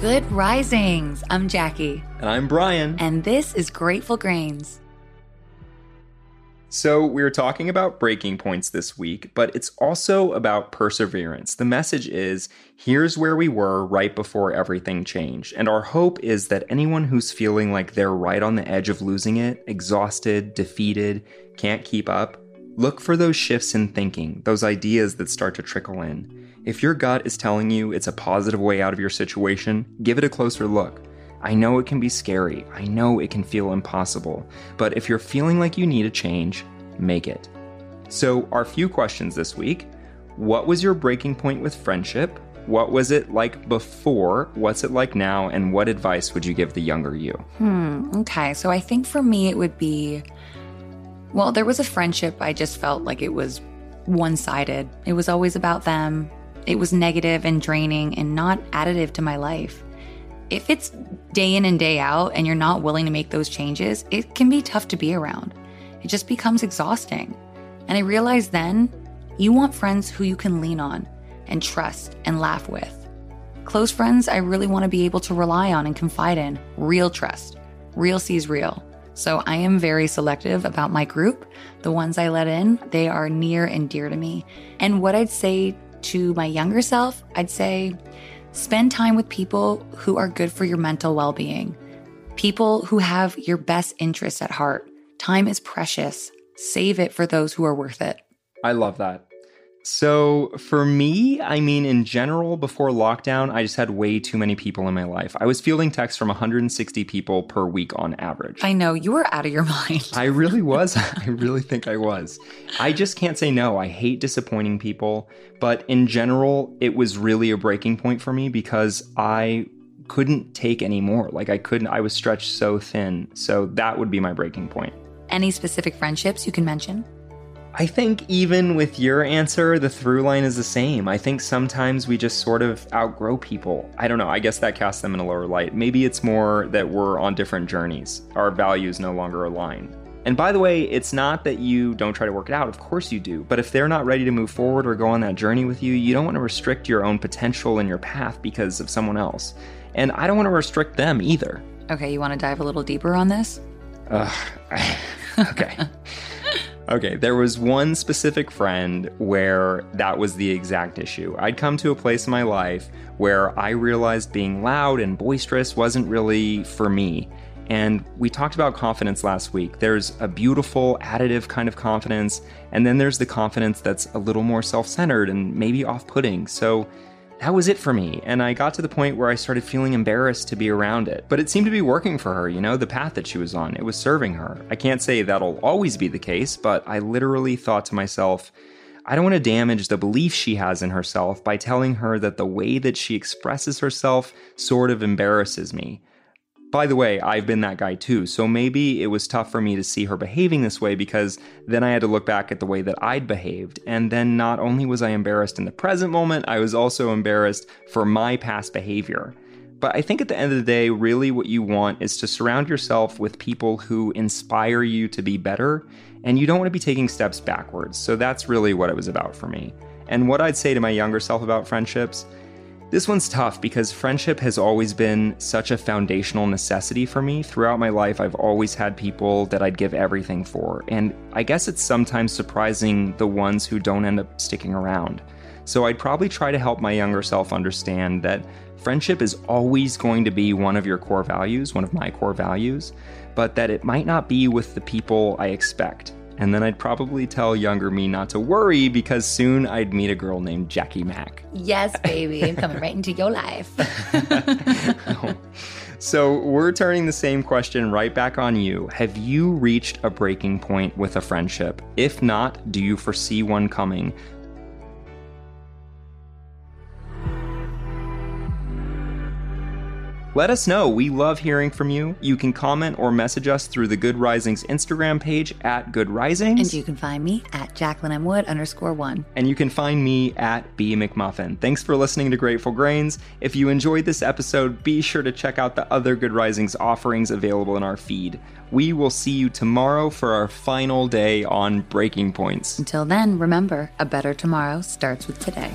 Good risings. I'm Jackie. And I'm Brian. And this is Grateful Grains. So, we're talking about breaking points this week, but it's also about perseverance. The message is here's where we were right before everything changed. And our hope is that anyone who's feeling like they're right on the edge of losing it, exhausted, defeated, can't keep up, look for those shifts in thinking, those ideas that start to trickle in. If your gut is telling you it's a positive way out of your situation, give it a closer look. I know it can be scary, I know it can feel impossible, but if you're feeling like you need a change, make it. So, our few questions this week What was your breaking point with friendship? What was it like before? What's it like now? And what advice would you give the younger you? Hmm, okay. So, I think for me, it would be well, there was a friendship I just felt like it was one sided. It was always about them. It was negative and draining and not additive to my life. If it's day in and day out and you're not willing to make those changes, it can be tough to be around. It just becomes exhausting. And I realized then you want friends who you can lean on and trust and laugh with. Close friends, I really want to be able to rely on and confide in. Real trust. Real sees real. So I am very selective about my group. The ones I let in, they are near and dear to me. And what I'd say to my younger self, I'd say spend time with people who are good for your mental well being, people who have your best interests at heart. Time is precious. Save it for those who are worth it. I love that. So, for me, I mean, in general, before lockdown, I just had way too many people in my life. I was fielding texts from 160 people per week on average. I know, you were out of your mind. I really was. I really think I was. I just can't say no. I hate disappointing people. But in general, it was really a breaking point for me because I couldn't take any more. Like, I couldn't, I was stretched so thin. So, that would be my breaking point. Any specific friendships you can mention? I think even with your answer, the through line is the same. I think sometimes we just sort of outgrow people. I don't know. I guess that casts them in a lower light. Maybe it's more that we're on different journeys. Our values no longer align. And by the way, it's not that you don't try to work it out. Of course you do. But if they're not ready to move forward or go on that journey with you, you don't want to restrict your own potential and your path because of someone else. And I don't want to restrict them either. Okay, you want to dive a little deeper on this? Ugh. okay. Okay, there was one specific friend where that was the exact issue. I'd come to a place in my life where I realized being loud and boisterous wasn't really for me. And we talked about confidence last week. There's a beautiful, additive kind of confidence, and then there's the confidence that's a little more self centered and maybe off putting. So that was it for me. And I got to the point where I started feeling embarrassed to be around it. But it seemed to be working for her, you know, the path that she was on. It was serving her. I can't say that'll always be the case, but I literally thought to myself, I don't want to damage the belief she has in herself by telling her that the way that she expresses herself sort of embarrasses me. By the way, I've been that guy too, so maybe it was tough for me to see her behaving this way because then I had to look back at the way that I'd behaved, and then not only was I embarrassed in the present moment, I was also embarrassed for my past behavior. But I think at the end of the day, really what you want is to surround yourself with people who inspire you to be better, and you don't want to be taking steps backwards. So that's really what it was about for me. And what I'd say to my younger self about friendships this one's tough because friendship has always been such a foundational necessity for me. Throughout my life, I've always had people that I'd give everything for, and I guess it's sometimes surprising the ones who don't end up sticking around. So I'd probably try to help my younger self understand that friendship is always going to be one of your core values, one of my core values, but that it might not be with the people I expect. And then I'd probably tell younger me not to worry because soon I'd meet a girl named Jackie Mack. Yes, baby. I'm coming right into your life. so we're turning the same question right back on you. Have you reached a breaking point with a friendship? If not, do you foresee one coming? Let us know. We love hearing from you. You can comment or message us through the Good Risings Instagram page at Good Risings. And you can find me at Jacqueline M. Wood underscore one. And you can find me at B McMuffin. Thanks for listening to Grateful Grains. If you enjoyed this episode, be sure to check out the other Good Risings offerings available in our feed. We will see you tomorrow for our final day on Breaking Points. Until then, remember a better tomorrow starts with today.